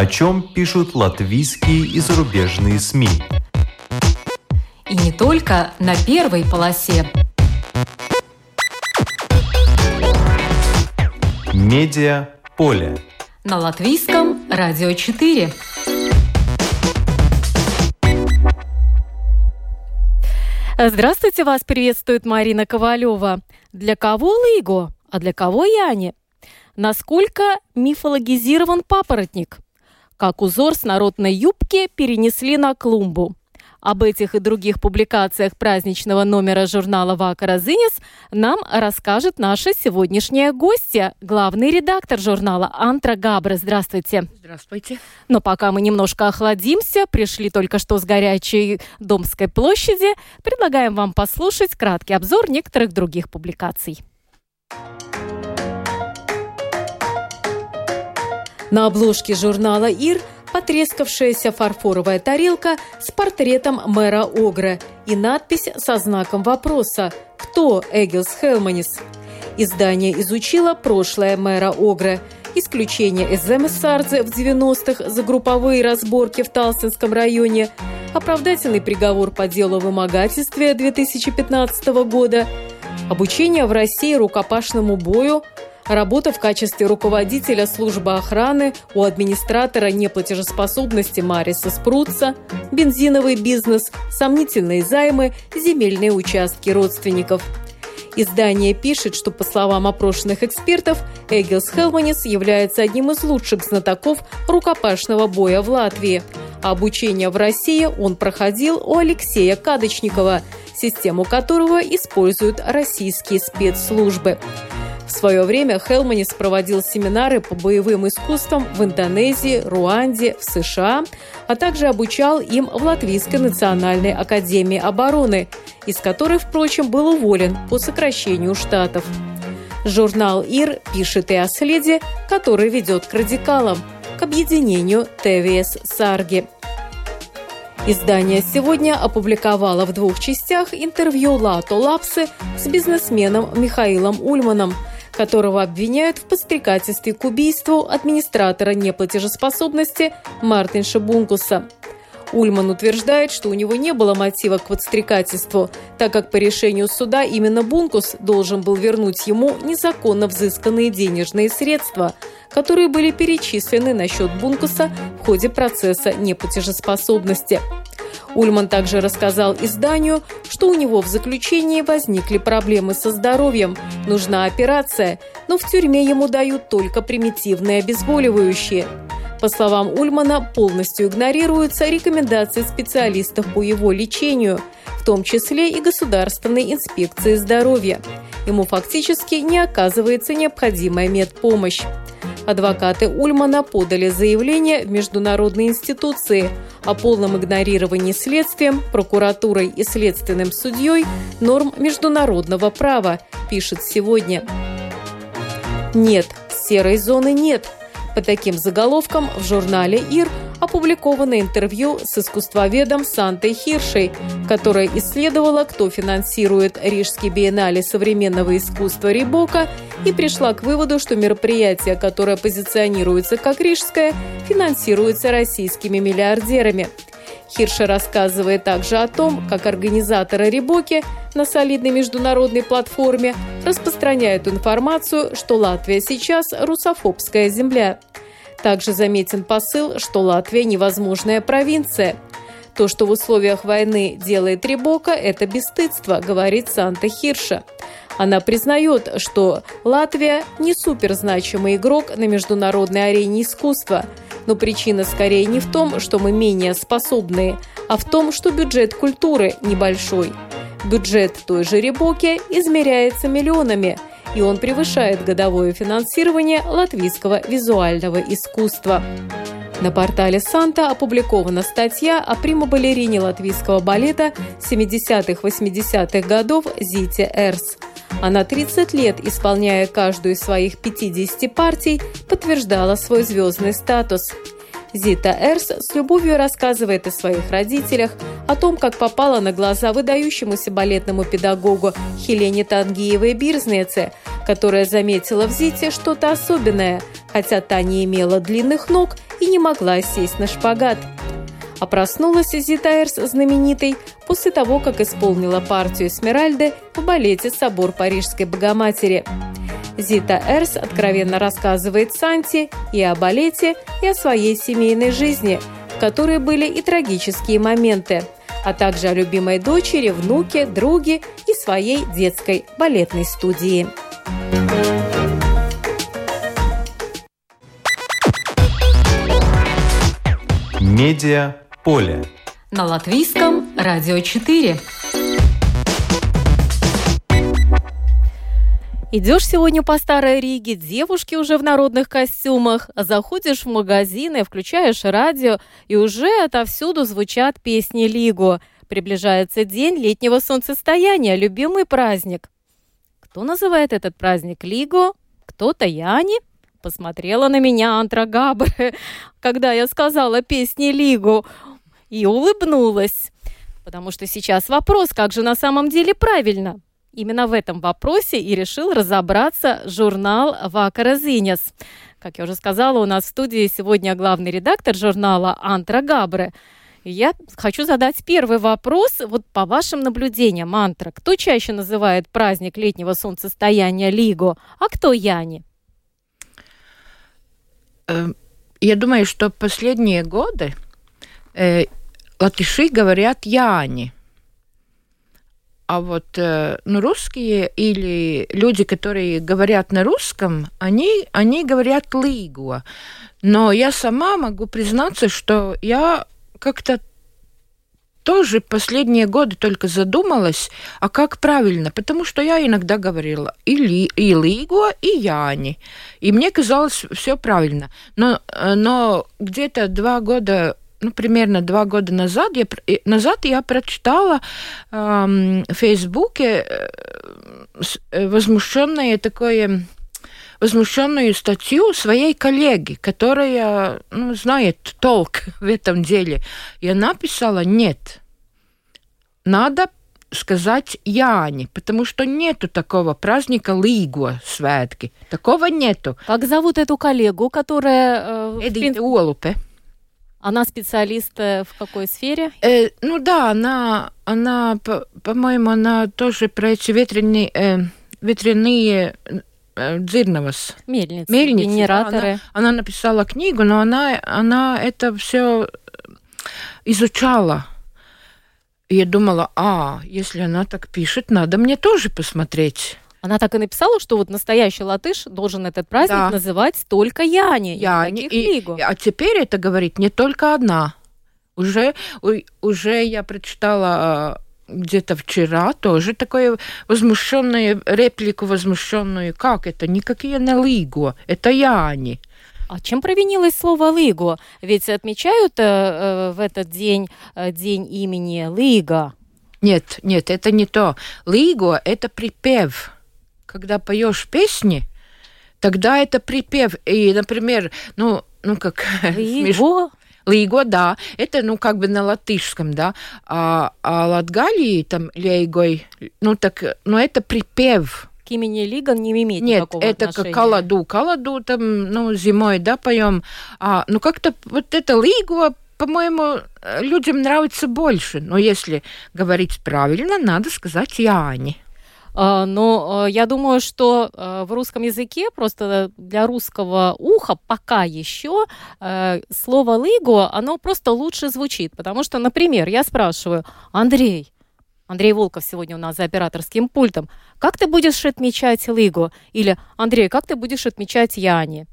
о чем пишут латвийские и зарубежные СМИ. И не только на первой полосе. Медиа поле. На латвийском радио 4. Здравствуйте, вас приветствует Марина Ковалева. Для кого Лыго, а для кого Яни? Насколько мифологизирован папоротник? Как узор с народной юбки перенесли на клумбу? Об этих и других публикациях праздничного номера журнала «Вака Зинис нам расскажет наша сегодняшняя гостья, главный редактор журнала Антра Габра. Здравствуйте. Здравствуйте. Но пока мы немножко охладимся, пришли только что с горячей Домской площади, предлагаем вам послушать краткий обзор некоторых других публикаций. На обложке журнала «Ир» потрескавшаяся фарфоровая тарелка с портретом мэра Огра и надпись со знаком вопроса «Кто Эгилс Хелманис?». Издание изучило прошлое мэра Огра, исключение из Земессардзе в 90-х за групповые разборки в Талсинском районе, оправдательный приговор по делу о вымогательстве 2015 года, обучение в России рукопашному бою – Работа в качестве руководителя службы охраны у администратора неплатежеспособности Мариса Спруца, бензиновый бизнес, сомнительные займы, земельные участки родственников. Издание пишет, что, по словам опрошенных экспертов, Эгилс Хелманис является одним из лучших знатоков рукопашного боя в Латвии. Обучение в России он проходил у Алексея Кадочникова, систему которого используют российские спецслужбы. В свое время Хелманис проводил семинары по боевым искусствам в Индонезии, Руанде, в США, а также обучал им в Латвийской национальной академии обороны, из которой, впрочем, был уволен по сокращению штатов. Журнал «Ир» пишет и о следе, который ведет к радикалам, к объединению ТВС «Сарги». Издание сегодня опубликовало в двух частях интервью Лато Лапсы с бизнесменом Михаилом Ульманом – которого обвиняют в подстрекательстве к убийству администратора неплатежеспособности Мартинша Бункуса. Ульман утверждает, что у него не было мотива к подстрекательству, так как по решению суда именно Бункус должен был вернуть ему незаконно взысканные денежные средства, которые были перечислены на счет Бункуса в ходе процесса неплатежеспособности. Ульман также рассказал изданию, что у него в заключении возникли проблемы со здоровьем, нужна операция, но в тюрьме ему дают только примитивные обезболивающие. По словам Ульмана, полностью игнорируются рекомендации специалистов по его лечению, в том числе и Государственной инспекции здоровья. Ему фактически не оказывается необходимая медпомощь. Адвокаты Ульмана подали заявление в международные институции о полном игнорировании следствием, прокуратурой и следственным судьей норм международного права, пишет сегодня. Нет, серой зоны нет. По таким заголовкам в журнале «Ир» опубликовано интервью с искусствоведом Сантой Хиршей, которая исследовала, кто финансирует Рижский биеннале современного искусства Рибока и пришла к выводу, что мероприятие, которое позиционируется как рижское, финансируется российскими миллиардерами. Хирша рассказывает также о том, как организаторы Рибоки на солидной международной платформе распространяют информацию, что Латвия сейчас русофобская земля. Также заметен посыл, что Латвия невозможная провинция. То, что в условиях войны делает Рибока, это бесстыдство, говорит Санта Хирша. Она признает, что Латвия не суперзначимый игрок на международной арене искусства, но причина скорее не в том, что мы менее способные, а в том, что бюджет культуры небольшой. Бюджет той же Рибоки измеряется миллионами – и он превышает годовое финансирование латвийского визуального искусства. На портале «Санта» опубликована статья о прима-балерине латвийского балета 70-80-х годов Зите Эрс. Она 30 лет, исполняя каждую из своих 50 партий, подтверждала свой звездный статус. Зита Эрс с любовью рассказывает о своих родителях, о том, как попала на глаза выдающемуся балетному педагогу Хелене Тангиевой Бирзнеце, которая заметила в Зите что-то особенное, хотя та не имела длинных ног и не могла сесть на шпагат. А проснулась Зита Эрс знаменитой после того, как исполнила партию Эсмеральды в балете «Собор Парижской Богоматери». Зита Эрс откровенно рассказывает Санти и о балете, и о своей семейной жизни, в которой были и трагические моменты, а также о любимой дочери, внуке, друге и своей детской балетной студии. Медиа поле. На латвийском радио 4. Идешь сегодня по Старой Риге, девушки уже в народных костюмах, заходишь в магазины, включаешь радио, и уже отовсюду звучат песни Лигу. Приближается день летнего солнцестояния, любимый праздник. Кто называет этот праздник Лигу? Кто-то Яни? Посмотрела на меня Антра Габре, когда я сказала песни Лигу, и улыбнулась. Потому что сейчас вопрос, как же на самом деле правильно – Именно в этом вопросе и решил разобраться журнал «Вакаразинес». Как я уже сказала, у нас в студии сегодня главный редактор журнала Антра Габре. Я хочу задать первый вопрос. Вот по вашим наблюдениям, Антра, кто чаще называет праздник летнего солнцестояния Лиго, а кто Яни? Эм, я думаю, что последние годы э, латыши говорят Яни – а вот э, ну, русские или люди, которые говорят на русском, они, они говорят лигуа. Но я сама могу признаться, что я как-то тоже последние годы только задумалась, а как правильно, потому что я иногда говорила и, ли, и Лигуа, и Яни, и мне казалось все правильно. Но, э, но где-то два года ну, примерно два года назад я, назад я прочитала э, в Фейсбуке э, возмущенное такое возмущенную статью своей коллеги, которая ну, знает толк в этом деле. И она писала, нет, надо сказать Яни, потому что нету такого праздника Лигуа святки. Такого нету. Как зовут эту коллегу, которая... Э, Эдита Уолупе. Она специалист э, в какой сфере? Э, ну да, она, она по, по-моему, она тоже про эти ветряные, э, ветряные э, дзирновас. Мельницы, Мельницы генераторы. Да, она, она написала книгу, но она, она это все изучала. И я думала, а, если она так пишет, надо мне тоже посмотреть. Она так и написала, что вот настоящий латыш должен этот праздник да. называть только Яни, Яни и, и, А теперь это говорит не только одна. Уже, уже я прочитала а, где-то вчера тоже такое возмущенную реплику возмущенную. Как это? Никакие не Лиго, это Яни. А чем провинилось слово «лиго»? Ведь отмечают э, э, в этот день э, день имени Лига. Нет, нет, это не то. Лиго – это припев когда поешь песни, тогда это припев. И, например, ну, ну как... Лиго? Лиго, да. Это, ну, как бы на латышском, да. А, а Латгалии, там, лейгой, ну, так, ну, это припев. К имени Лига не имеет Нет, никакого это отношения. как Каладу. Каладу там, ну, зимой, да, поем. А, ну, как-то вот это Лиго, по-моему, людям нравится больше. Но если говорить правильно, надо сказать Яни. А, но а, я думаю, что а, в русском языке просто для русского уха пока еще слово «лыго», оно просто лучше звучит. Потому что, например, я спрашиваю, Андрей, Андрей Волков сегодня у нас за операторским пультом. Как ты будешь отмечать Лигу? Или, Андрей, как ты будешь отмечать Яни?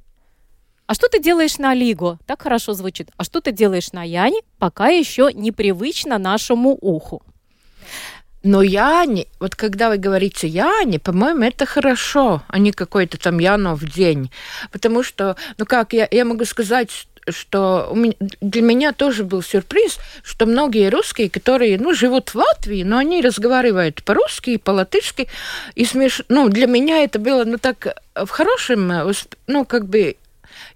А что ты делаешь на Лигу? Так хорошо звучит. А что ты делаешь на Яне? Пока еще непривычно нашему уху. Но Яне, вот когда вы говорите Яне, по-моему, это хорошо, а не какой-то там Янов день. Потому что, ну как, я, я могу сказать, что меня, для меня тоже был сюрприз, что многие русские, которые ну, живут в Латвии, но они разговаривают по-русски и по-латышски, и смеш... ну, для меня это было ну, так в хорошем, ну, как бы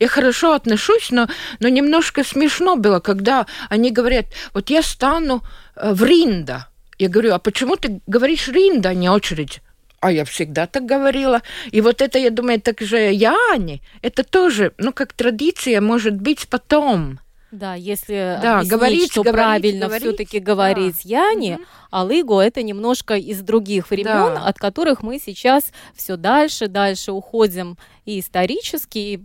я хорошо отношусь, но, но немножко смешно было, когда они говорят, вот я стану э, в Ринда. Я говорю, а почему ты говоришь Ринда, а не очередь? А я всегда так говорила. И вот это, я думаю, так же Яни, это тоже, ну, как традиция, может быть, потом. Да, если Да, объяснить, говорить, что говорить, правильно говорить, все-таки говорить Яни, Мгм. а Лыго это немножко из других времен, Да. от которых мы сейчас все дальше, дальше уходим и исторически, и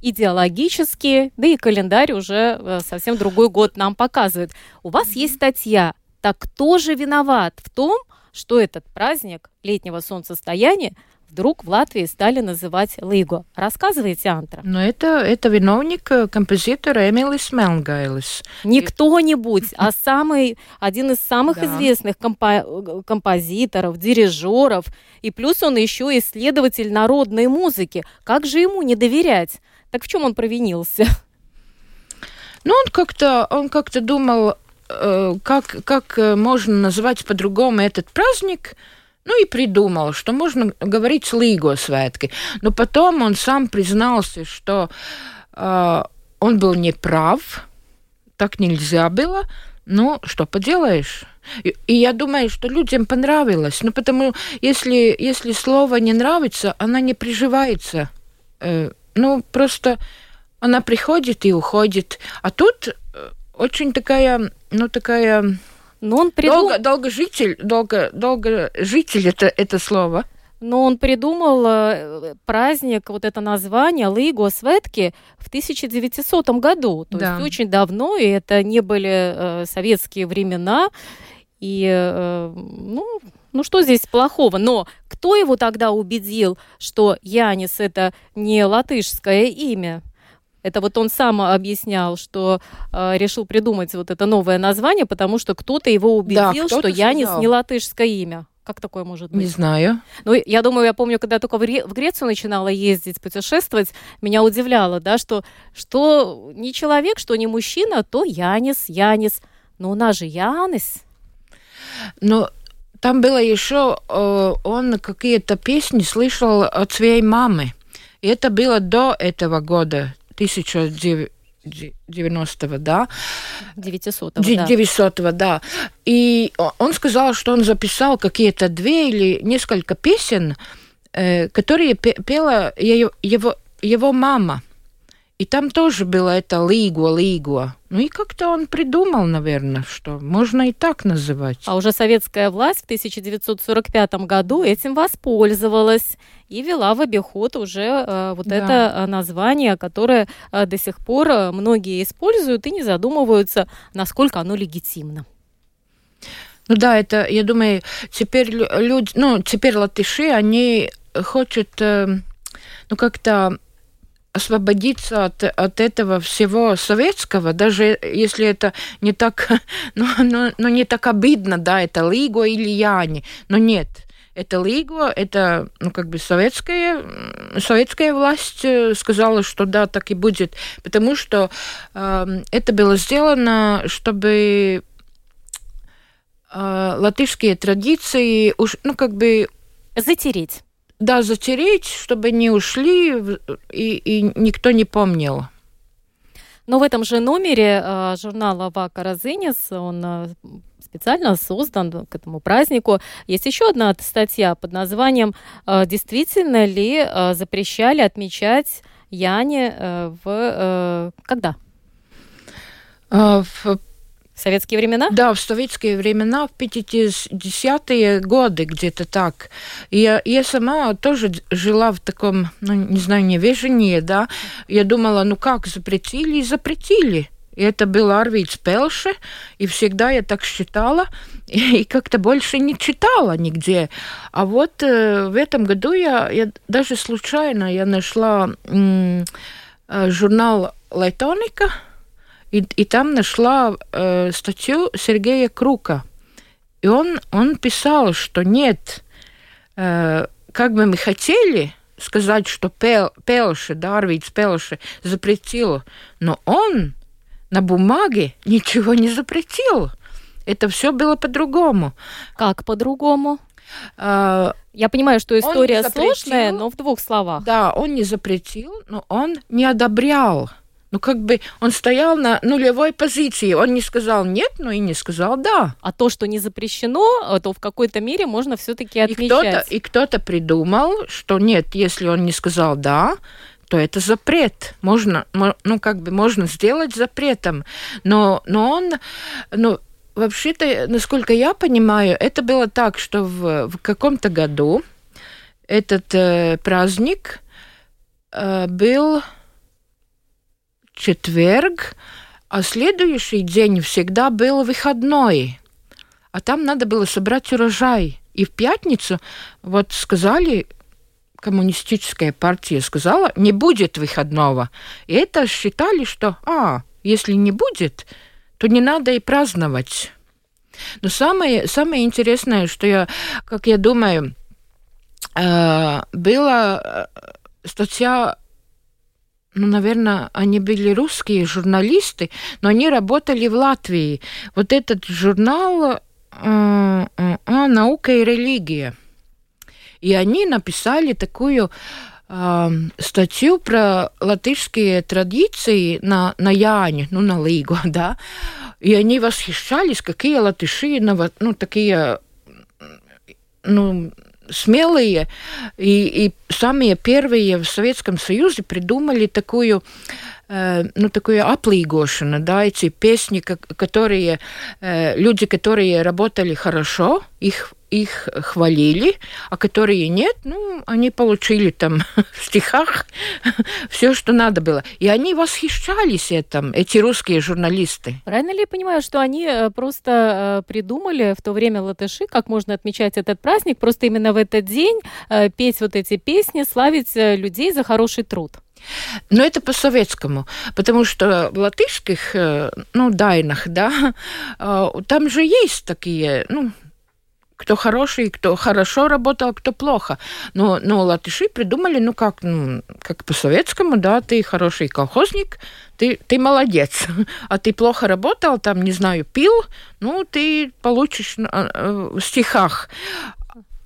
идеологически, да и календарь уже э, совсем другой год нам показывает. У вас есть статья. Так кто же виноват в том, что этот праздник летнего солнцестояния вдруг в Латвии стали называть Лыго? Рассказывайте, Антра. Но это, это виновник э, композитора Эмилис Мелнгайлис. Не кто-нибудь, а самый, один из самых Да. известных компо- композиторов, дирижеров. И плюс он еще исследователь народной музыки. Как же ему не доверять? Так в чем он провинился? Ну, он как-то, он как-то думал, э, как, как э, можно назвать по-другому этот праздник, ну и придумал, что можно говорить Лиго святки. Но потом он сам признался, что э, он был неправ, так нельзя было. Ну, что поделаешь? И, и я думаю, что людям понравилось. Ну, потому если, если слово не нравится, она не приживается. Э, ну, просто она приходит и уходит. А тут э, очень такая, ну, такая... Но он, придум- Долго, долгожитель, долго, долгожитель это, это слово. Но он придумал э, праздник, вот это название Лыго Светки в 1900 году. То Да. есть очень давно, и это не были э, советские времена. И, э, ну, ну, что здесь плохого? Но кто его тогда убедил, что Янис это не латышское имя? Это вот он сам объяснял, что э, решил придумать вот это новое название, потому что кто-то его убедил, что кто-то Янис не латышское имя. Как такое может быть? Не знаю. Ну, я думаю, я помню, когда только в, Ре- в Грецию начинала ездить, путешествовать, меня удивляло, да, что, что не человек, что не мужчина, то Янис, Янис. Но у нас же Янис. Но там было еще, э, он какие-то песни слышал от своей мамы. И это было до этого года, 1990 да? 900 Ди- да. 900 да. И он сказал, что он записал какие-то две или несколько песен, э, которые пе- пела его, его мама. И там тоже было это лигуа. Ну и как-то он придумал, наверное, что можно и так называть. А уже советская власть в 1945 году этим воспользовалась и вела в обиход уже э, вот Да. это э, название, которое э, до сих пор э, многие используют и не задумываются, насколько оно легитимно. Ну да, это, я думаю, теперь лю- люди, ну, теперь латыши, они хотят, э, ну, как-то освободиться от, от этого всего советского, даже если это не так, ну, ну, ну, не так обидно, да, это Лиго или Яни, но нет. Это Лиго, это, ну, как бы советская, советская власть э, сказала, что да, так и будет, потому что э, это было сделано, чтобы э, латышские традиции уж, ну, как бы, Затереть. Да, затереть, чтобы не ушли и, и никто не помнил. Но в этом же номере э, журнала Вака Розынис, он э, специально создан к этому празднику. Есть еще одна статья под названием э, «Действительно ли э, запрещали отмечать Яне э, в... э, когда? В- Советские времена? да, в советские времена, в 50-е годы где-то так. И я, я сама тоже жила в таком, ну, не знаю, невежении, да. Я думала, ну как, запретили и запретили. И это был Арвид Пелше, и всегда я так считала, и, как-то больше не читала нигде. А вот э, в этом году я, я даже случайно я нашла м, э, журнал Лайтоника, и, и там нашла э, статью Сергея Крука. И он, он писал, что нет, э, как бы мы хотели сказать, что Пел, Пелши, да, Арвидс Пелши запретил, но он на бумаге ничего не запретил. Это все было по-другому. Как по-другому? Э, Я понимаю, что история сложная, но в двух словах. Да, он не запретил, но он не одобрял. Ну, как бы он стоял на нулевой позиции. Он не сказал нет, но и не сказал да. А то, что не запрещено, то в какой-то мере можно все-таки отмечать. И кто-то, и кто-то придумал, что нет, если он не сказал да, то это запрет. Можно, ну, как бы можно сделать запретом. Но, но он, ну, вообще-то, насколько я понимаю, это было так, что в, в каком-то году этот э, праздник э, был четверг, а следующий день всегда был выходной. А там надо было собрать урожай. И в пятницу вот сказали, коммунистическая партия сказала, не будет выходного. И это считали, что, а, если не будет, то не надо и праздновать. Но самое, самое интересное, что я, как я думаю, э, была э, статья ну, наверное, они были русские журналисты, но они работали в Латвии. Вот этот журнал э, э, э, «Наука и религия». И они написали такую э, статью про латышские традиции на, на Яне, ну, на Лигу, да. И они восхищались, какие латыши, ну, такие, ну, смелые и, и самые первые в Советском Союзе придумали такую э, ну, такую аплигошину, да, эти песни, которые, э, люди, которые работали хорошо, их их хвалили, а которые нет, ну, они получили там в стихах все, что надо было. И они восхищались этим, эти русские журналисты. Правильно ли я понимаю, что они э, просто э, придумали в то время латыши, как можно отмечать этот праздник, просто именно в этот день э, петь вот эти песни, славить людей за хороший труд? Но это по-советскому, потому что в латышских, ну, дайнах, да, там же есть такие, ну, кто хороший, кто хорошо работал, кто плохо. Но, но латыши придумали, ну как, ну, как по-советскому, да, ты хороший колхозник, ты, ты молодец. А ты плохо работал, там, не знаю, пил, ну, ты получишь э, э, в стихах.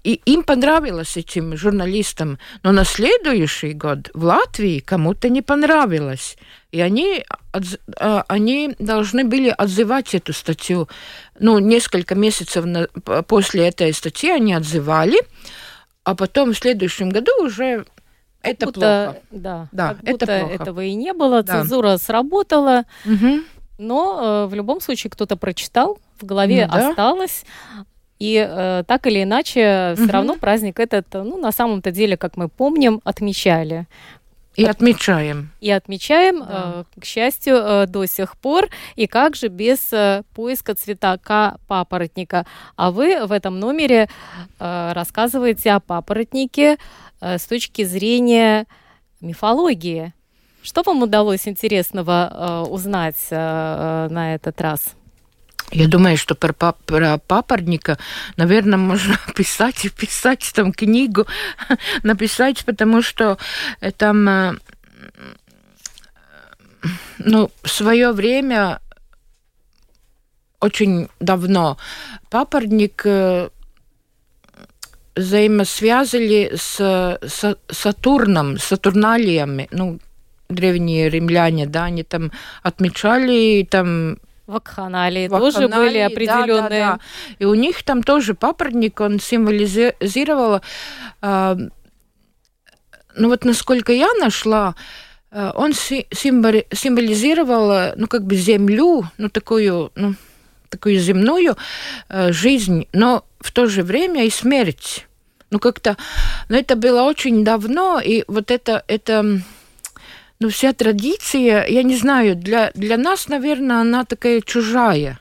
И им понравилось этим журналистам. Но на следующий год в Латвии кому-то не понравилось. И они, а, они должны были отзывать эту статью. Ну, несколько месяцев после этой статьи они отзывали, а потом в следующем году уже как это будто, плохо. Да, да как это будто плохо. этого и не было. Да. Цензура сработала. Угу. Но э, в любом случае кто-то прочитал, в голове ну, да. осталось. И э, так или иначе, все угу. равно праздник этот, ну, на самом-то деле, как мы помним, отмечали. И отмечаем. И отмечаем, да. э, к счастью, э, до сих пор. И как же без э, поиска цветка папоротника? А вы в этом номере э, рассказываете о папоротнике э, с точки зрения мифологии. Что вам удалось интересного э, узнать э, э на этот раз? Я думаю, что про, про папоротника, наверное, можно писать и писать там книгу, написать, потому что там, э, ну, в свое время, очень давно, папоротник э, взаимосвязали с, с Сатурном, Сатурналиями, ну, древние римляне, да, они там отмечали там Вакханалии тоже были определенные. Да, да, да. И у них там тоже папоротник, он символизировал, э, ну вот насколько я нашла, э, он символизировал, ну как бы землю, ну такую, ну такую земную э, жизнь, но в то же время и смерть. Ну как-то, ну это было очень давно, и вот это, это ну, вся традиция, я не знаю, для, для нас, наверное, она такая чужая.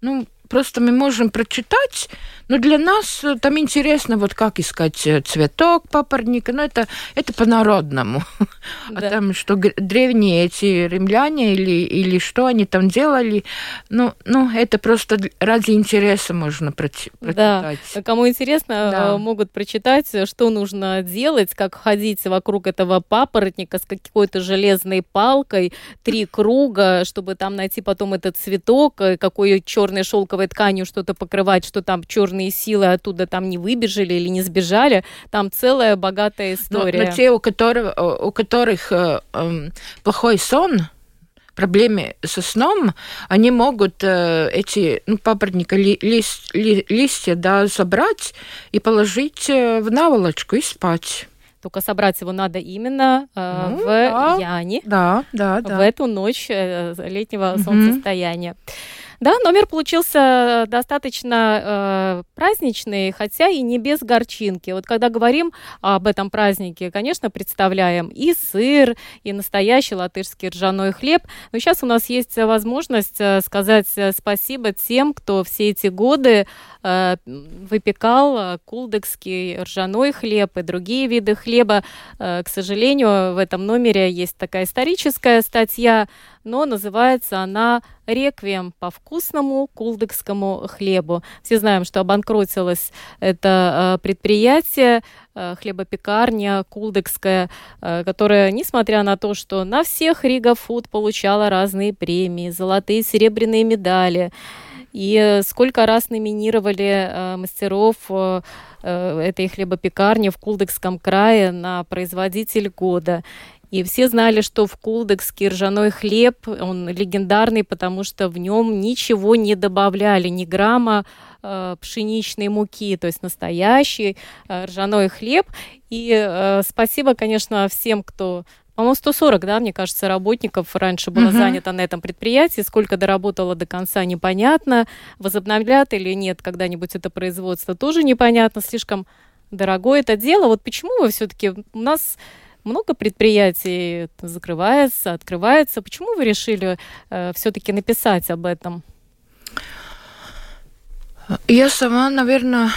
Ну, просто мы можем прочитать, но для нас э, там интересно, вот как искать э, цветок папоротника, но это, это по-народному. А да. А там, что древние эти римляне или, или что они там делали, ну, ну, это просто ради интереса можно прочитать. Да, кому интересно, да. Э, могут прочитать, что нужно делать, как ходить вокруг этого папоротника с какой-то железной палкой, три круга, чтобы там найти потом этот цветок, какой черной шелковой тканью что-то покрывать, что там черный черные силы оттуда там не выбежали или не сбежали. Там целая богатая история. Но, но те, у, которых, у которых э, э, плохой сон, проблемы со сном, они могут э, эти ну, папоротника ли, лист, ли, листья да, собрать и положить э, в наволочку и спать. Только собрать его надо именно э, ну, в да, Яне. Да, да, да. В эту ночь э, летнего угу. солнцестояния. Да, номер получился достаточно э, праздничный, хотя и не без горчинки. Вот когда говорим об этом празднике, конечно, представляем и сыр, и настоящий латышский ржаной хлеб. Но сейчас у нас есть возможность э, сказать э, спасибо тем, кто все эти годы э, выпекал э, кулдекский ржаной хлеб и другие виды хлеба. Э, к сожалению, в этом номере есть такая историческая статья, но называется она «Реквием по вкусному кулдыкскому хлебу». Все знаем, что обанкротилось это э, предприятие, э, хлебопекарня кулдыкская, э, которая, несмотря на то, что на всех Рига Фуд получала разные премии, золотые, серебряные медали, и сколько раз номинировали мастеров этой хлебопекарни в Кулдыкском крае на производитель года. И все знали, что в Кулдекский ржаной хлеб, он легендарный, потому что в нем ничего не добавляли, ни грамма э, пшеничной муки, то есть настоящий э, ржаной хлеб. И э, спасибо, конечно, всем, кто по-моему, 140, да, мне кажется, работников раньше было uh-huh. занято на этом предприятии. Сколько доработало до конца, непонятно. Возобновлят или нет когда-нибудь это производство, тоже непонятно. Слишком дорогое это дело. Вот почему вы все-таки... У нас много предприятий закрывается, открывается. Почему вы решили э, все-таки написать об этом? Я сама, наверное,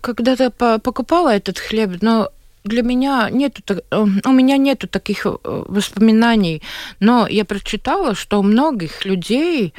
когда-то покупала этот хлеб, но для меня нету, э, у меня нету таких э, воспоминаний, но я прочитала, что у многих людей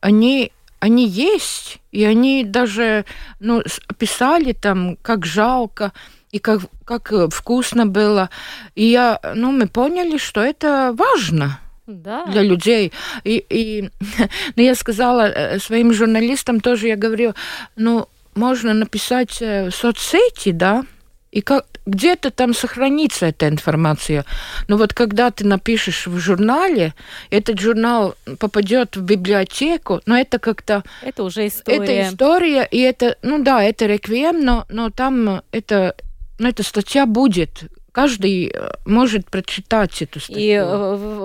они они есть, и они даже ну, писали там, как жалко, и как, как э, вкусно было. И я, ну, мы поняли, что это важно да. для людей. И, и ну, я сказала э, своим журналистам тоже, я говорю, ну, можно написать э, в соцсети, да, и как, где-то там сохранится эта информация. Но вот когда ты напишешь в журнале, этот журнал попадет в библиотеку, но это как-то... Это уже история. Это история, и это, ну да, это реквием, но, но там это ну, эта статья будет каждый э, может прочитать эту статью. И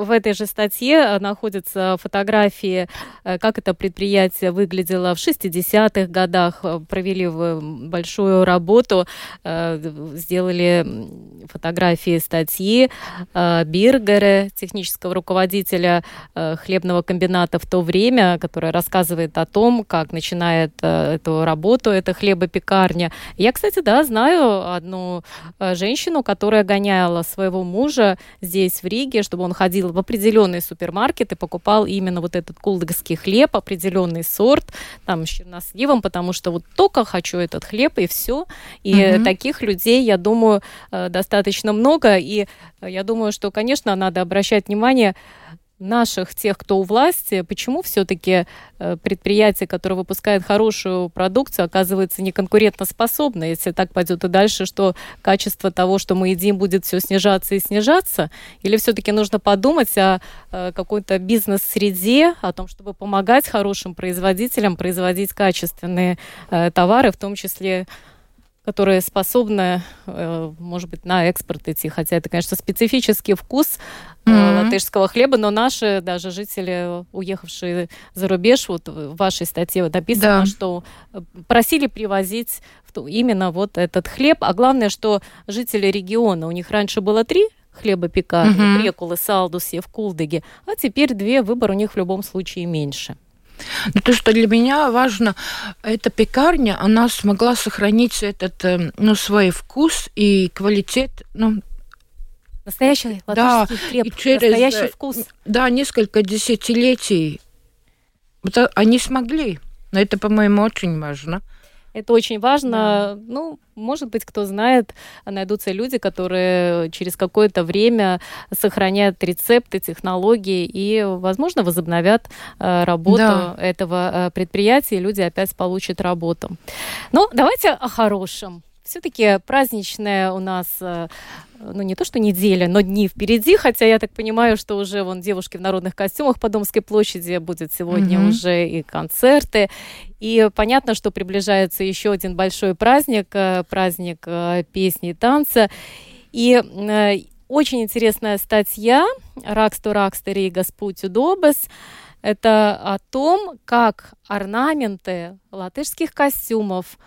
в, этой же статье находятся фотографии, э, как это предприятие выглядело в 60-х годах. Э, провели большую работу, сделали фотографии статьи Биргера, технического руководителя хлебного комбината в то время, которая рассказывает о том, как начинает эту работу эта хлебопекарня. Я, кстати, да, знаю одну женщину, которая гоняла своего мужа здесь, в Риге, чтобы он ходил в определенный супермаркет и покупал именно вот этот кулдыгский хлеб, определенный сорт, там, с черносливом, потому что вот только хочу этот хлеб, и все. И mm-hmm. таких людей, я думаю, э, достаточно много. И я думаю, что, конечно, надо обращать внимание наших, тех, кто у власти, почему все-таки э, предприятие, которое выпускает хорошую продукцию, оказывается неконкурентоспособно, если так пойдет и дальше, что качество того, что мы едим, будет все снижаться и снижаться? Или все-таки нужно подумать о э, какой-то бизнес-среде, о том, чтобы помогать хорошим производителям производить качественные э, товары, в том числе которые способны, может быть, на экспорт идти. Хотя это, конечно, специфический вкус mm-hmm. латышского хлеба, но наши даже жители, уехавшие за рубеж, вот в вашей статье написано, да. что э, просили привозить именно вот этот хлеб. А главное, что жители региона, у них раньше было три хлебопекарни, mm-hmm. Прекулы, Салдус, Евкулдыги, а теперь две, выбор у них в любом случае меньше. Но то, что для меня важно, эта пекарня, она смогла сохранить этот, э, ну, свой вкус и квалитет, ну, Настоящий да, хлеб, и через, настоящий вкус. Да, несколько десятилетий. Это они смогли. Но это, по-моему, очень важно. Это очень важно. Да. Ну, может быть, кто знает, найдутся люди, которые через какое-то время сохраняют рецепты, технологии и, возможно, возобновят э, работу да. этого э, предприятия, и люди опять получат работу. Ну, давайте о хорошем. Все-таки праздничная у нас э, ну не то что неделя, но дни впереди, хотя я так понимаю, что уже вон девушки в народных костюмах по Домской площади будет сегодня mm-hmm. уже и концерты, и понятно, что приближается еще один большой праздник, э, праздник э, песни и танца, и э, очень интересная статья «Раксто ракстери Господь удобес», это о том, как орнаменты латышских костюмов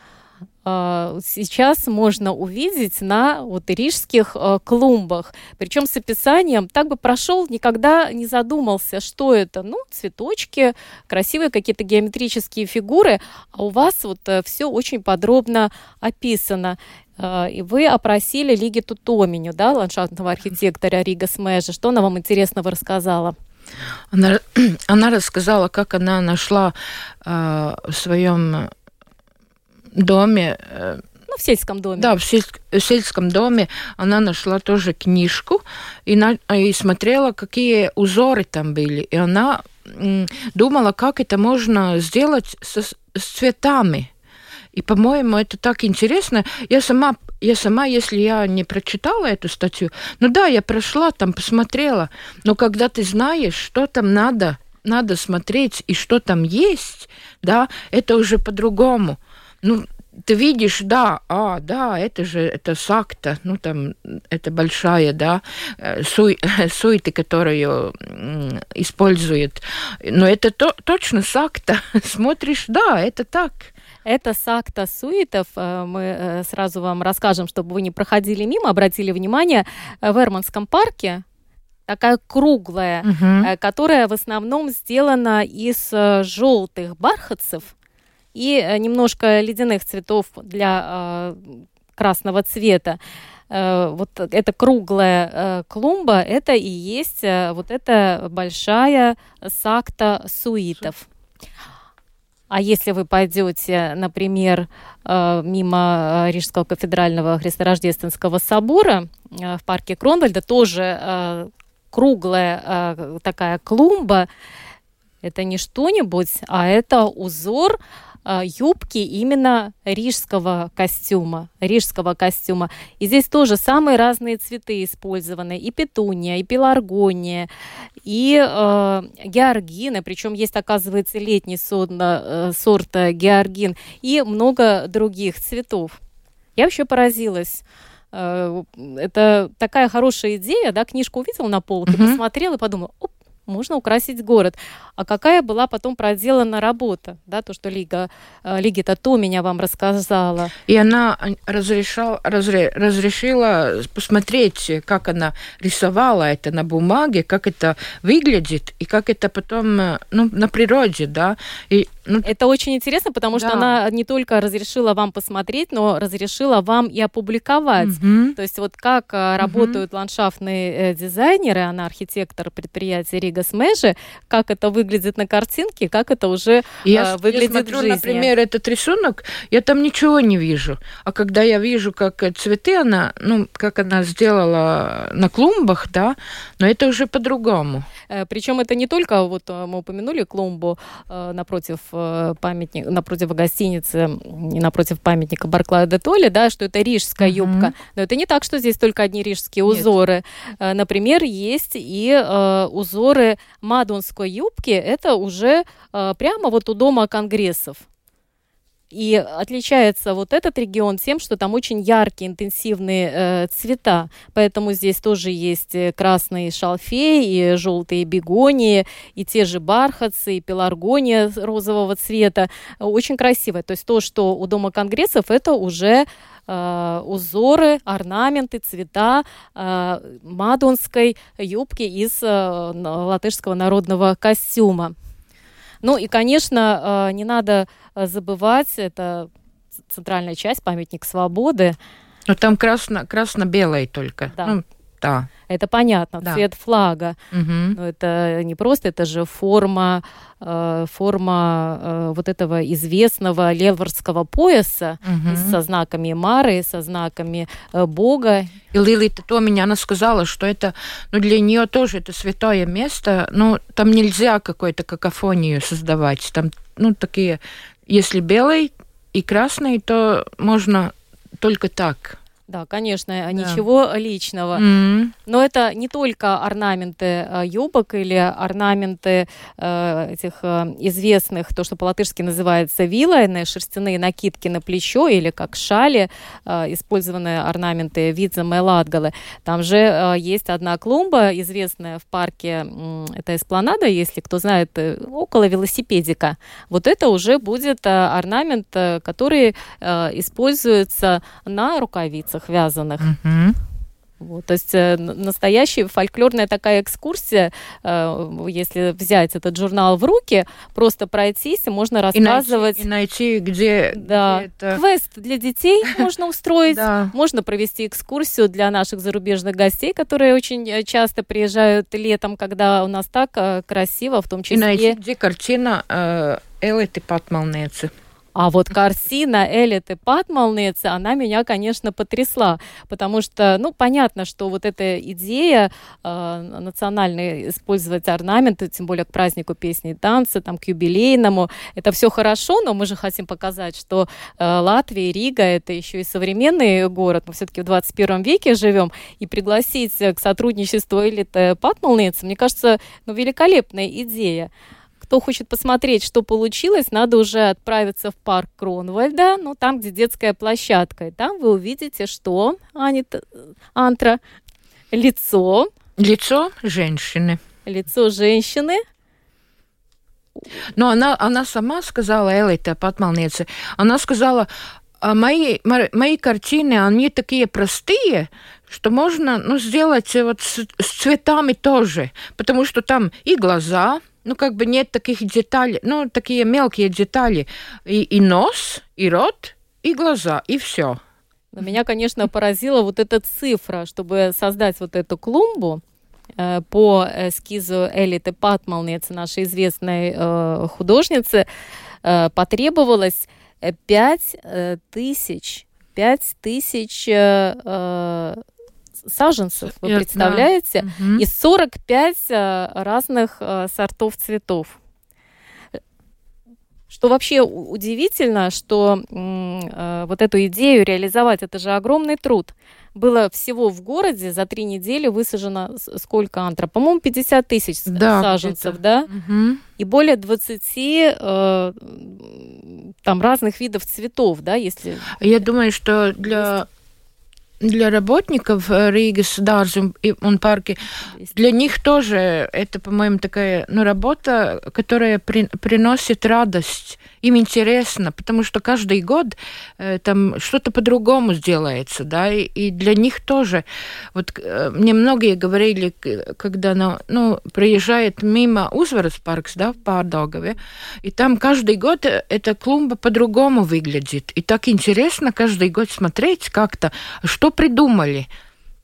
сейчас можно увидеть на вот рижских э, клумбах. Причем с описанием так бы прошел, никогда не задумался, что это. Ну, цветочки, красивые какие-то геометрические фигуры, а у вас вот э, все очень подробно описано. А, и вы опросили Лигиту Томиню, да, ландшафтного архитектора Рига Смежа. Что она вам интересного рассказала? Она, она рассказала, как она нашла э, в своем доме. Э, ну, в сельском доме. Да, в, сель, в сельском доме она нашла тоже книжку и, на, и смотрела, какие узоры там были. И она думала, как это можно сделать со, с цветами. И, по-моему, это так интересно. Я сама, я сама, если я не прочитала эту статью, ну да, я прошла там, посмотрела, но когда ты знаешь, что там надо, надо смотреть и что там есть, да, это уже по-другому ну, ты видишь, да, а, да, это же, это сакта, ну, там, это большая, да, э, суй, суеты, которую использует. Но это то, точно сакта. Смотришь, да, это так. Это сакта суетов. Э, мы э, сразу вам расскажем, чтобы вы не проходили мимо, обратили внимание. В Эрманском парке такая круглая, угу. которая в основном сделана из желтых бархатцев и э, немножко ледяных цветов для э, красного цвета. Э, вот эта круглая клумба, это и есть вот эта большая сакта суитов. А если вы пойдете, например, мимо Рижского кафедрального Христорождественского собора в парке Кронвальда, тоже круглая такая клумба, это не что-нибудь, а это узор юбки именно рижского костюма, рижского костюма. И здесь тоже самые разные цветы использованы. И петуния, и пеларгония, и э, георгины. Причем есть, оказывается, летний сорт, э, сорт георгин. И много других цветов. Я вообще поразилась э, это такая хорошая идея, да, книжку увидела на полке, mm-hmm. посмотрела и подумала, оп, можно украсить город. А какая была потом проделана работа, да, то, что Лига, э, Лиги Тату меня вам рассказала. И она разрешала, разре, разрешила посмотреть, как она рисовала это на бумаге, как это выглядит, и как это потом э, ну, на природе, да. И ну, это очень интересно, потому да. что она не только разрешила вам посмотреть, но разрешила вам и опубликовать. Угу. То есть вот как угу. работают ландшафтные э, дизайнеры, она архитектор предприятия Рига Смежи, как это выглядит на картинке, как это уже я, э, выглядит я смотрю, в жизни. например, этот рисунок, я там ничего не вижу. А когда я вижу, как цветы она, ну, как она сделала на клумбах, да, но это уже по-другому. Э, Причем это не только, вот э, мы упомянули клумбу напротив Э, памятник, напротив гостиницы и напротив памятника Барклая де Толли, да, что это рижская mm-hmm. юбка. Но это не так, что здесь только одни рижские Нет. узоры. Э, например, есть и э, узоры мадонской юбки. Это уже э, прямо вот у дома конгрессов. И отличается вот этот регион тем, что там очень яркие, интенсивные э, цвета. Поэтому здесь тоже есть э, красный шалфей, и желтые бегонии, и те же бархатцы, и пеларгония розового цвета. Очень красиво. То есть то, что у Дома конгрессов, это уже э, узоры, орнаменты, цвета э, мадонской юбки из латышского народного костюма. Ну и, конечно, э, не надо э, забывать, это центральная часть, памятник свободы. Но там красно, красно-белый только. Да. Ну, Да. Это понятно, Да. цвет флага. Мгм. Но это не просто, это же форма, э, форма э, вот этого известного леварского пояса Мгм. со знаками Мары, со знаками э, Бога. И Лилита Томиня, она сказала, что это, ну, для нее тоже это святое место, но там нельзя какой-то какофонию создавать. Там, ну, такие, если белый и красный, то можно только так. Да, конечно, Да. ничего личного. М. Но это не только орнаменты э, юбок или орнаменты э, этих э, известных, то, что по-латышски называется вилайны, шерстяные накидки на плечо или как шали, э, использованные орнаменты Видзема и Латгалы. Там же э, есть одна клумба, известная в парке, м, это эспланада, если кто знает, э, около велосипедика. Вот это уже будет э, орнамент, э, который э, используется на рукавицах вязаных. Мгм. Вот, то есть э, настоящая фольклорная такая экскурсия, э, если взять этот журнал в руки, просто пройтись, и можно И рассказывать. найти, и найти, где, Да. где это... Квест для детей можно устроить. Да. Можно провести экскурсию для наших зарубежных гостей, которые очень э, часто приезжают летом, когда у нас так э, красиво, в том И найти, числе. где картина э, Патмалнецы. А вот картина Элиты Патмалнецы, она меня, конечно, потрясла, потому что, ну, понятно, что вот эта идея э, национальной использовать орнаменты, тем более к празднику песни и танца, там, к юбилейному, это все хорошо, но мы же хотим показать, что э, Латвия Рига это еще и современный город, мы все-таки в 21 веке живем, и пригласить к сотрудничеству Элиты Патмалнецы, мне кажется, ну, великолепная идея. Кто хочет посмотреть, что получилось, надо уже отправиться в парк Кронвальда, ну, там, где детская площадка. И там вы увидите, что, Анита, Антра, лицо, Лицо женщины. лицо женщины. Но она, она сама сказала, Элита Патмалнецы, она сказала, а мои, мо- мои картины, они такие простые, что можно ну, сделать э, вот с, с цветами тоже, потому что там и глаза, ну, как бы нет таких деталей, ну, такие мелкие детали, и, и нос, и рот, и глаза, и все. Но меня, конечно, поразила вот эта цифра, чтобы создать вот эту клумбу э, по эскизу Элиты Патмалнец, нашей известной э, художницы, э, потребовалось э, пять э, тысяч, пять тысяч саженцев, вы Я- представляете? Мгм. И 45 э, разных э, сортов цветов. Что вообще удивительно, что э, вот эту идею реализовать, это же огромный труд. Было всего в городе за три недели высажено сколько антра? По-моему, 50 тысяч Да, саженцев, да? Мгм. И более 20 э, там разных видов цветов, да, если... Я думаю, что для, для работников э, Риgas Дārzu и он парки Для них тоже это, по-моему, такая ну, работа, которая при- приносит радость. Им интересно, потому что каждый год э, там что-то по-другому сделается, да, и, и для них тоже. Вот э, мне многие говорили, когда ну, ну, приезжает мимо Узварас паркс, да, в Pārdaugavе, и там каждый год э, эта клумба по-другому выглядит. И так интересно каждый год смотреть как-то, что придумали.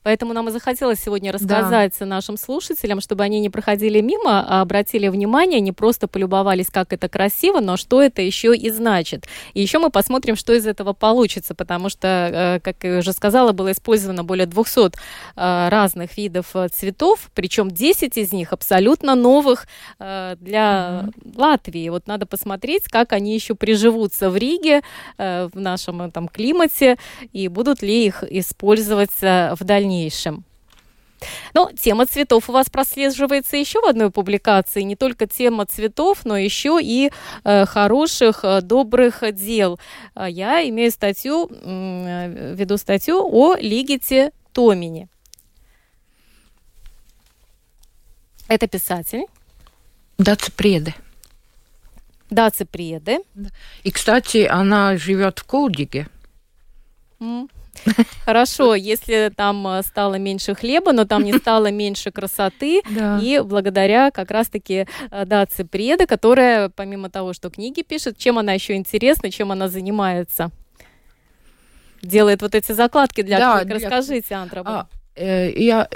Поэтому нам и захотелось сегодня рассказать нашим слушателям, чтобы они не проходили мимо, а обратили внимание, не просто полюбовались, как это красиво, но что это еще и значит. И еще мы посмотрим, что из этого получится, потому что, э, как я уже сказала, было использовано более 200 э, разных видов э, цветов, причем 10 из них абсолютно новых для Латвии. Вот надо посмотреть, как они еще приживутся в Риге, в нашем там климате, и будут ли их использовать в дальнейшем. Но тема цветов у вас прослеживается еще в одной публикации. Не только тема цветов, но еще и э, хороших, э, добрых дел. А Я имею статью, э, веду статью о Лигите Томине. Это писатель Даца Преды. Даци Преды. И, кстати, она живет в Кулдиге. М. Хорошо, если там э, стало меньше хлеба, но там не стало меньше красоты, Да. И благодаря как раз-таки э, Даци Преда, которая, помимо того, что книги пишет, чем она еще интересна, чем она занимается? Делает вот эти закладки для Да, книг. Расскажите, Антра. А, Э, я,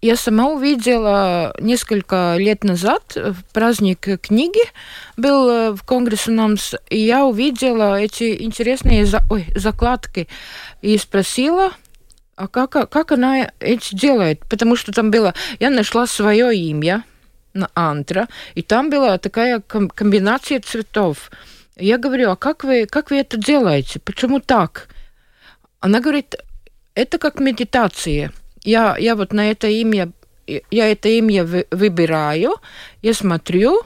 я сама увидела несколько лет назад в праздник книги был э, в Конгрессе НАМС, и я увидела эти интересные за, ой, закладки и спросила, а как, как она это делает? Потому что там было, я нашла свое имя на Антра, и там была такая комбинация цветов. Я говорю, а как вы, как вы это делаете? Почему так? Она говорит, это как медитация. Я, я вот на это имя, я это имя выбираю, я смотрю,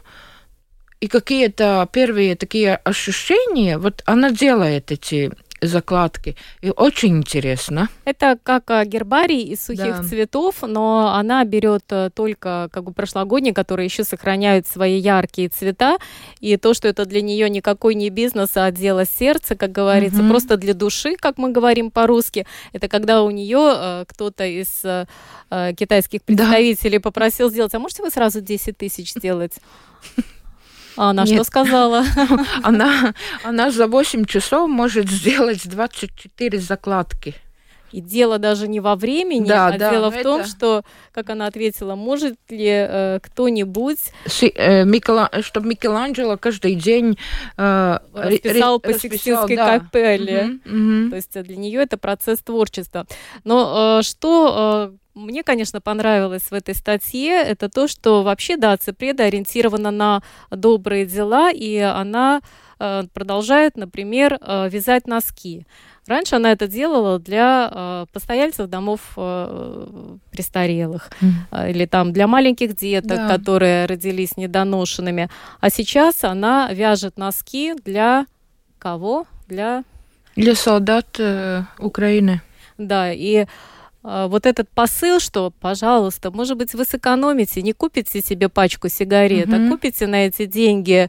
и какие-то первые такие ощущения, вот она делает эти закладки. И очень интересно. Это как а, гербарий из сухих да. цветов, но она берет э, только как бы прошлогодние, которые еще сохраняют свои яркие цвета. И то, что это для нее никакой не бизнес, а дело сердца, как говорится, угу. просто для души, как мы говорим по-русски. Это когда у нее э, кто-то из э, китайских представителей да. попросил сделать, а можете вы сразу 10 тысяч сделать? А она Нет. что сказала? Она, она за 8 часов может сделать 24 закладки. И дело даже не во времени, да, а да, дело в том, что, как она ответила, может ли э, кто-нибудь... Э, Микела... Чтобы Микеланджело каждый день э, расписал по Сикстинской да. капелле. Угу, угу. То есть для нее это процесс творчества. Но э, что э, мне, конечно, понравилось в этой статье, это то, что вообще, да, Цепреда ориентирована на добрые дела, и она э, продолжает, например, э, вязать носки. Раньше она это делала для э, постояльцев домов э, престарелых mm. или там для маленьких деток, да. которые родились недоношенными. А сейчас она вяжет носки для кого? Для для солдат э, Украины. Да, и а, вот этот посыл, что, пожалуйста, может быть, вы сэкономите, не купите себе пачку сигарет, угу. а купите на эти деньги э,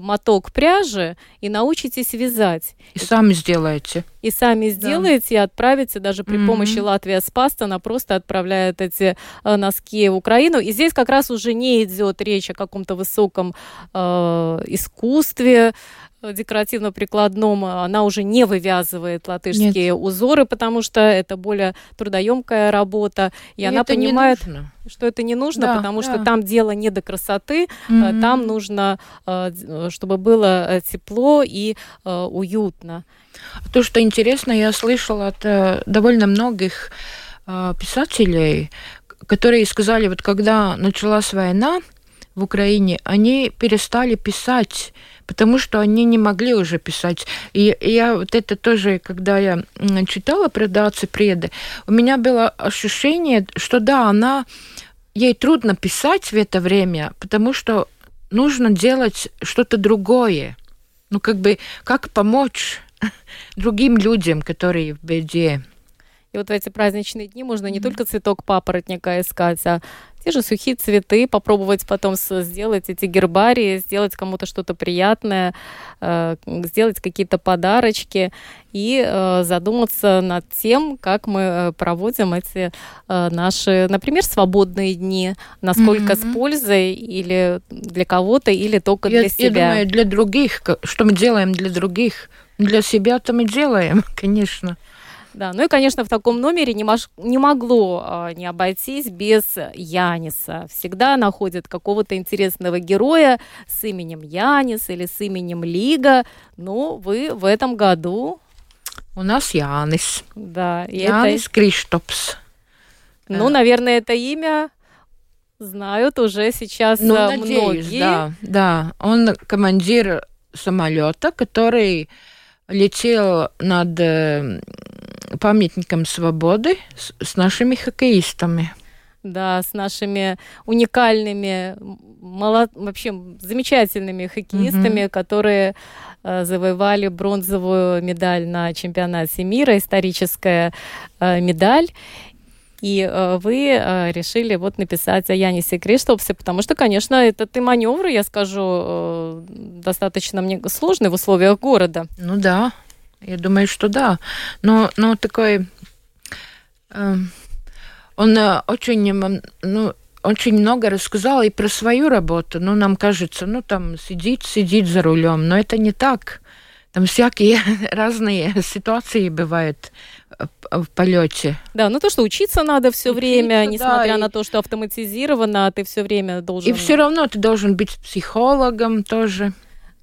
моток пряжи и научитесь вязать. И, сами сделаете. И сами сделаете, да. и отправите даже при mm помощи Латвия Спаст, она просто отправляет эти э, носки в Украину. И здесь как раз уже не идет речь о каком-то высоком э, искусстве, Э, декоративно-прикладном, э, она уже не вывязывает латышские Нет. узоры, потому что это более трудоемкая работа, и, и она понимает, что это не нужно, да, потому да. что там дело не до красоты, mm-hmm. там нужно, чтобы было тепло и уютно. То, что интересно, я слышала от довольно многих писателей, которые сказали, вот когда началась война в Украине, они перестали писать потому что они не могли уже писать. И я вот это тоже, когда я читала про Даци Преды, у меня было ощущение, что да, она ей трудно писать в это время, потому что нужно делать что-то другое. Ну, как бы, как помочь другим людям, которые в беде. И вот в эти праздничные дни можно не только цветок папоротника искать, а те же сухие цветы, попробовать потом сделать эти гербарии, сделать кому-то что-то приятное, э, сделать какие-то подарочки и э, задуматься над тем, как мы э, проводим эти наши, например, свободные дни, насколько mm-hmm. с пользой или для кого-то, или только я, для себя. Я думаю, для других, что мы делаем для других, для себя-то мы делаем, конечно. Да, ну и, конечно, в таком номере не, мож, не могло а, не обойтись без Яниса. Всегда находят какого-то интересного героя с именем Янис или с именем Лига. Ну, вы в этом году... У нас Янис. Да. Янис это... Криштопс. Ну, наверное, это имя знают уже сейчас ну, а, надеюсь, многие. Да, да. Он командир самолета, который летел над э, памятником свободы с, с нашими хоккеистами. Да, с нашими уникальными, молод... вообще замечательными хоккеистами, угу. которые э, завоевали бронзовую медаль на чемпионате мира, историческая э, медаль. И э, вы э, решили вот написать о Янисе Криштопсе, потому что, конечно, этот и маневр, я скажу, э, достаточно мне сложный в условиях города. Ну да, я думаю, что да. Но, но такой... Э, он э, очень... Ну, очень много рассказал и про свою работу. Ну, нам кажется, ну, там сидит, сидит за рулем, но это не так. Там всякие разные ситуации бывают в полете. Да, ну то, что учиться надо все время, несмотря да, на то, что автоматизировано, ты все время должен. И все равно ты должен быть психологом тоже.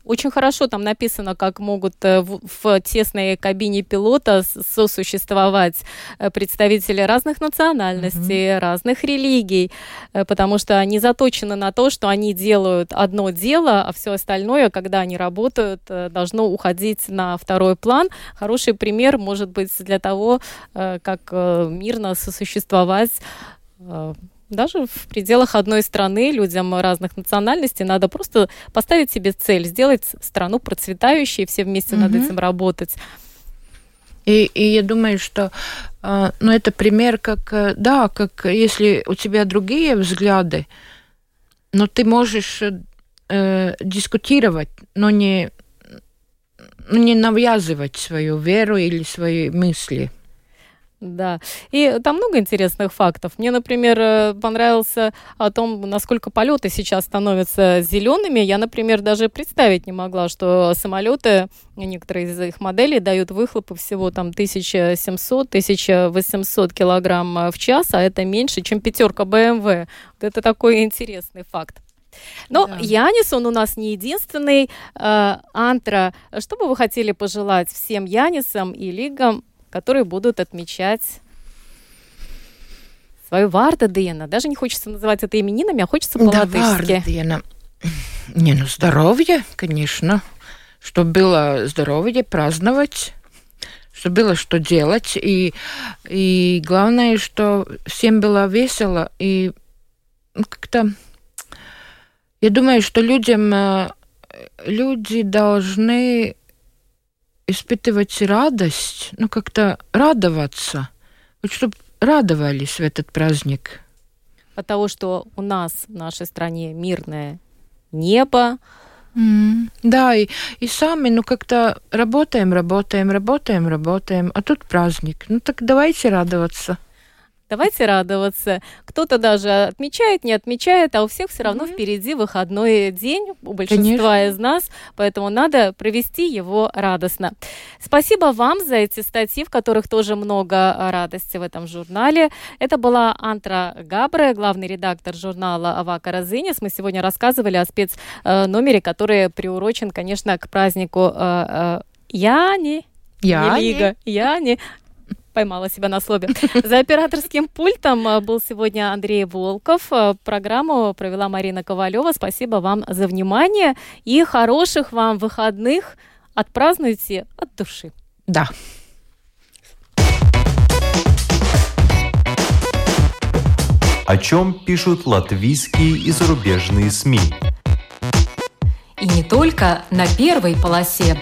Очень хорошо там написано, как могут э, в, в тесной кабине пилота сосуществовать э, представители разных национальностей, mm-hmm. разных религий, э, потому что они заточены на то, что они делают одно дело, а все остальное, когда они работают, должно уходить на второй план. Хороший пример может быть для того, как мирно сосуществовать даже в пределах одной страны людям разных национальностей надо просто поставить себе цель, сделать страну процветающей, все вместе mm-hmm. над этим работать. И, и я думаю, что э, ну, это пример, как, э, да, как если у тебя другие взгляды, но ты можешь э, дискутировать, но не, ну, не навязывать свою веру или свои мысли. Да, и там много интересных фактов. Мне, например, э, понравился о том, насколько полеты сейчас становятся зелеными. Я, например, даже представить не могла, что самолеты, некоторые из их моделей дают выхлопы всего там 1700-1800 килограмм в час, а это меньше, чем пятерка BMW. Вот это такой интересный факт. Но да. Янис, он у нас не единственный. Э, Антра, что бы вы хотели пожелать всем Янисам и лигам которые будут отмечать свою Вардадена. Даже не хочется называть это именинами, а хочется по-латышски. Да, Не, ну здоровье, конечно. Чтобы было здоровье, праздновать что было что делать, и, и главное, что всем было весело, и ну, как-то я думаю, что людям э, люди должны испытывать радость, ну как-то радоваться, вот чтобы радовались в этот праздник. От того, что у нас в нашей стране мирное небо. Mm, да, и, и сами, ну как-то работаем, работаем, работаем, работаем, а тут праздник. Ну так давайте радоваться. Давайте радоваться. Кто-то даже отмечает, не отмечает, а у всех все равно mm-hmm. впереди выходной день у большинства Конечно. из нас, поэтому надо провести его радостно. Спасибо вам за эти статьи, в которых тоже много радости в этом журнале. Это была Антра Габре, главный редактор журнала Авака Розынис. Мы сегодня рассказывали о спецномере, который приурочен, конечно, к празднику э, э, Яни. Яни. Яни поймала себя на слове. За операторским пультом э, был сегодня Андрей Волков. Э, программу провела Марина Ковалева. Спасибо вам за внимание и хороших вам выходных. Отпразднуйте от души. Да. О чем пишут латвийские и зарубежные СМИ? И не только на первой полосе.